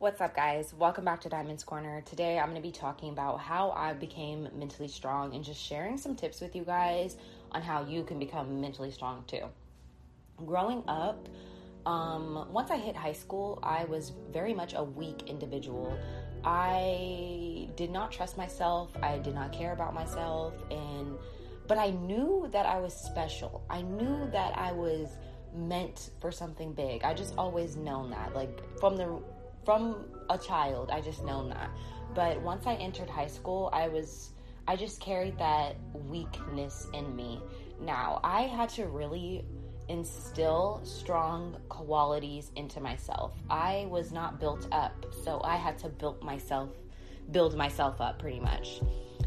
What's up, guys? Welcome back to Diamonds Corner. Today, I'm going to be talking about how I became mentally strong and just sharing some tips with you guys on how you can become mentally strong too. Growing up, um, once I hit high school, I was very much a weak individual. I did not trust myself. I did not care about myself, and but I knew that I was special. I knew that I was meant for something big. I just always known that. Like from the from a child, I just known that. But once I entered high school, I was I just carried that weakness in me. Now, I had to really instill strong qualities into myself. I was not built up, so I had to build myself build myself up pretty much.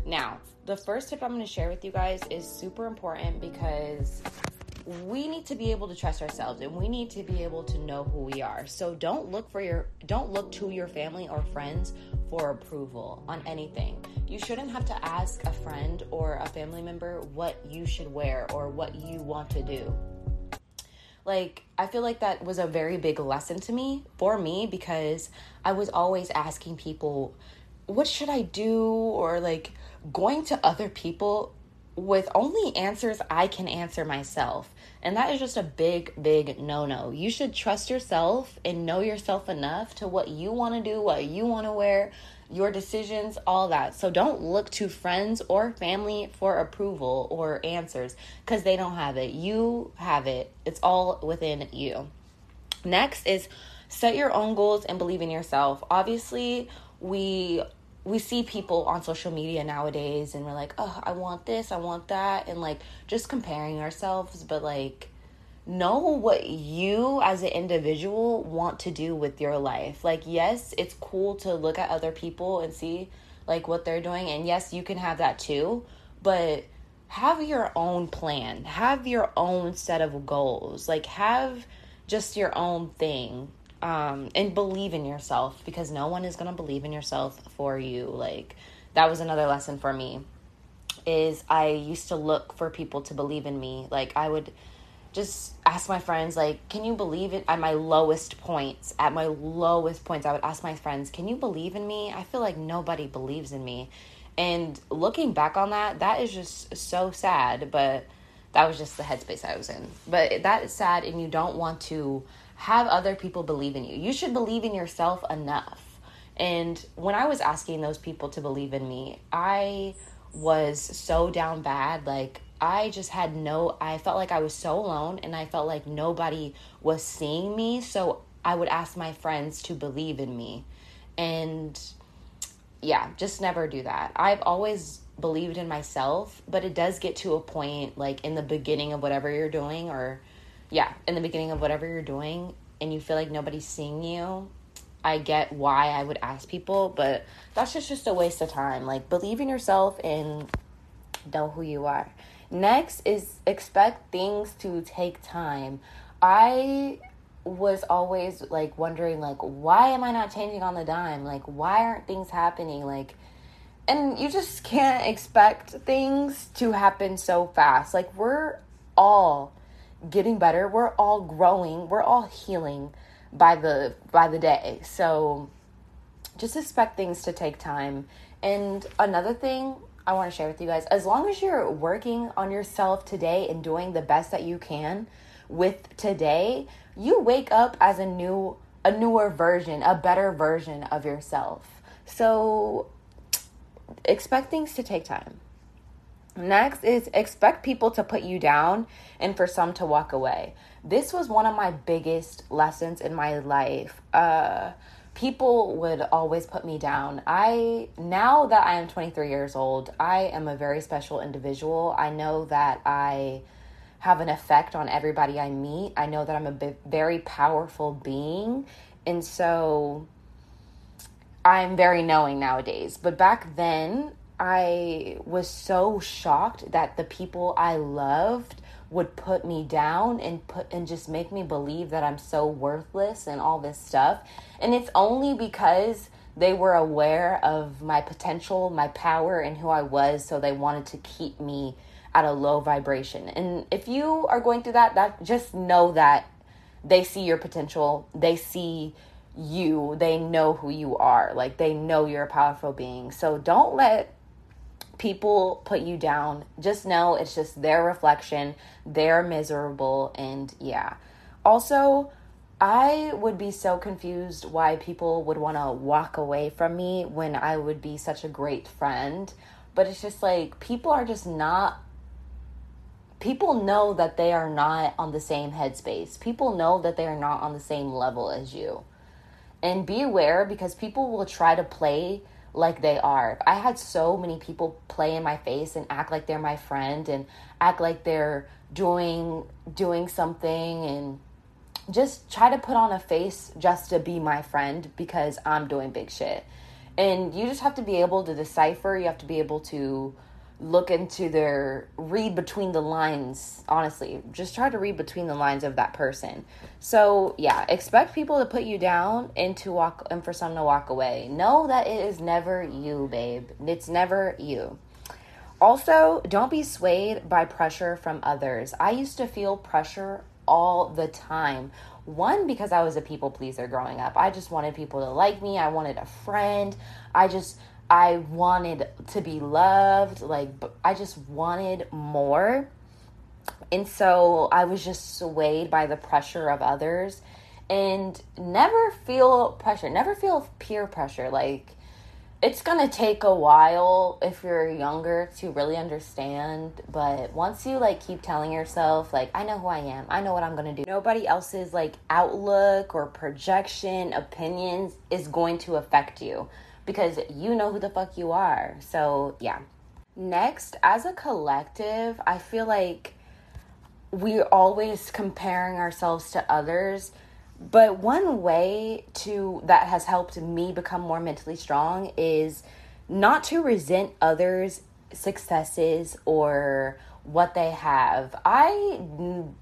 Now, the first tip I'm going to share with you guys is super important because we need to be able to trust ourselves and we need to be able to know who we are. So don't look for your don't look to your family or friends for approval on anything. You shouldn't have to ask a friend or a family member what you should wear or what you want to do. Like I feel like that was a very big lesson to me for me because I was always asking people what should I do or like going to other people with only answers I can answer myself. And that is just a big, big no no. You should trust yourself and know yourself enough to what you want to do, what you want to wear, your decisions, all that. So don't look to friends or family for approval or answers because they don't have it. You have it, it's all within you. Next is set your own goals and believe in yourself. Obviously, we we see people on social media nowadays and we're like, oh, I want this, I want that, and like just comparing ourselves, but like know what you as an individual want to do with your life. Like, yes, it's cool to look at other people and see like what they're doing, and yes, you can have that too, but have your own plan, have your own set of goals, like, have just your own thing um, and believe in yourself because no one is going to believe in yourself for you. Like, that was another lesson for me. Is I used to look for people to believe in me. Like, I would just ask my friends, like, can you believe it? At my lowest points, at my lowest points, I would ask my friends, can you believe in me? I feel like nobody believes in me. And looking back on that, that is just so sad, but that was just the headspace I was in. But that is sad, and you don't want to have other people believe in you. You should believe in yourself enough. And when I was asking those people to believe in me, I was so down bad. Like, I just had no, I felt like I was so alone and I felt like nobody was seeing me. So I would ask my friends to believe in me. And yeah, just never do that. I've always believed in myself, but it does get to a point like in the beginning of whatever you're doing or yeah, in the beginning of whatever you're doing and you feel like nobody's seeing you, I get why I would ask people, but that's just just a waste of time. Like believe in yourself and know who you are. Next is expect things to take time. I was always like wondering like why am I not changing on the dime? Like why aren't things happening? Like and you just can't expect things to happen so fast. Like we're all getting better. We're all growing. We're all healing by the by the day. So just expect things to take time. And another thing I want to share with you guys, as long as you're working on yourself today and doing the best that you can with today, you wake up as a new a newer version, a better version of yourself. So expect things to take time. Next is expect people to put you down and for some to walk away. This was one of my biggest lessons in my life. Uh, people would always put me down. I now that I am 23 years old, I am a very special individual. I know that I have an effect on everybody I meet. I know that I'm a very powerful being. And so I'm very knowing nowadays. But back then, I was so shocked that the people I loved would put me down and put and just make me believe that I'm so worthless and all this stuff. And it's only because they were aware of my potential, my power and who I was, so they wanted to keep me at a low vibration. And if you are going through that, that just know that they see your potential. They see you. They know who you are. Like they know you're a powerful being. So don't let people put you down. Just know it's just their reflection. They're miserable and yeah. Also, I would be so confused why people would want to walk away from me when I would be such a great friend. But it's just like people are just not people know that they are not on the same headspace. People know that they are not on the same level as you. And be aware because people will try to play like they are. I had so many people play in my face and act like they're my friend and act like they're doing doing something and just try to put on a face just to be my friend because I'm doing big shit. And you just have to be able to decipher, you have to be able to look into their read between the lines honestly. Just try to read between the lines of that person. So yeah expect people to put you down and to walk and for some to walk away. Know that it is never you babe. It's never you. Also don't be swayed by pressure from others. I used to feel pressure all the time. One because i was a people pleaser growing up. I just wanted people to like me. I wanted a friend. I just I wanted to be loved. Like, I just wanted more. And so I was just swayed by the pressure of others and never feel pressure, never feel peer pressure. Like, it's gonna take a while if you're younger to really understand but once you like keep telling yourself like i know who i am i know what i'm gonna do nobody else's like outlook or projection opinions is going to affect you because you know who the fuck you are. So, yeah. Next, as a collective, I feel like we're always comparing ourselves to others. But one way to that has helped me become more mentally strong is not to resent others' successes or what they have. I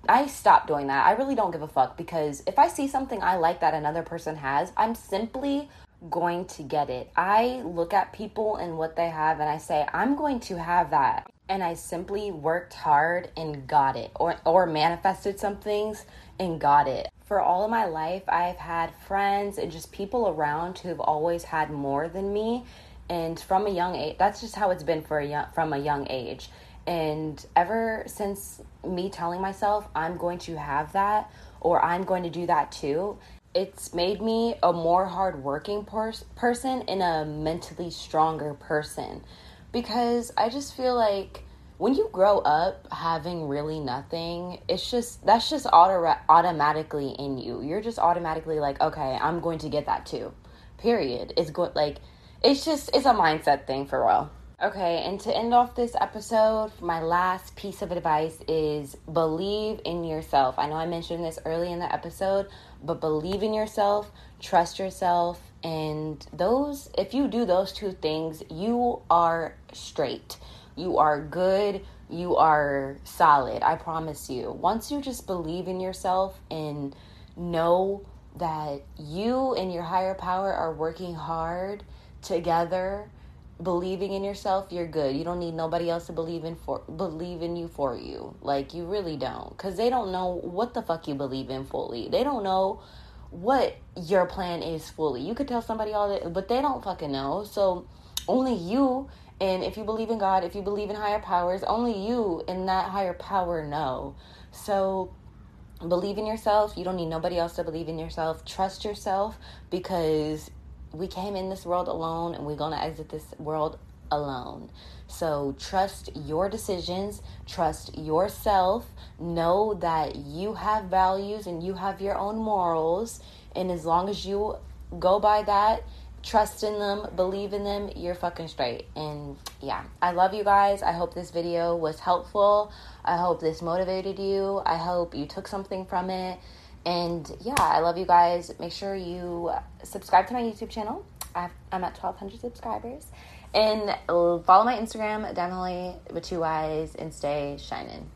I stopped doing that. I really don't give a fuck because if I see something I like that another person has, I'm simply going to get it. I look at people and what they have and I say, I'm going to have that. And I simply worked hard and got it or or manifested some things and got it. For all of my life, I've had friends and just people around who've always had more than me and from a young age, that's just how it's been for a young, from a young age. And ever since me telling myself I'm going to have that or I'm going to do that too, it's made me a more hardworking pers- person and a mentally stronger person because I just feel like when you grow up having really nothing, it's just that's just auto- automatically in you. You're just automatically like, okay, I'm going to get that too. Period. It's good. like it's just it's a mindset thing for real. Okay, and to end off this episode, my last piece of advice is believe in yourself. I know I mentioned this early in the episode, but believe in yourself, trust yourself, and those, if you do those two things, you are straight. You are good. You are solid. I promise you. Once you just believe in yourself and know that you and your higher power are working hard together believing in yourself, you're good. You don't need nobody else to believe in for believe in you for you. Like you really don't cuz they don't know what the fuck you believe in fully. They don't know what your plan is fully. You could tell somebody all that, but they don't fucking know. So only you and if you believe in God, if you believe in higher powers, only you and that higher power know. So believe in yourself. You don't need nobody else to believe in yourself. Trust yourself because we came in this world alone and we're going to exit this world alone. So trust your decisions, trust yourself, know that you have values and you have your own morals. And as long as you go by that, trust in them, believe in them, you're fucking straight. And yeah, I love you guys. I hope this video was helpful. I hope this motivated you. I hope you took something from it. And yeah, I love you guys. Make sure you subscribe to my YouTube channel. i am at 1,200 subscribers. And follow my Instagram, definitely with two eyes, and stay shining.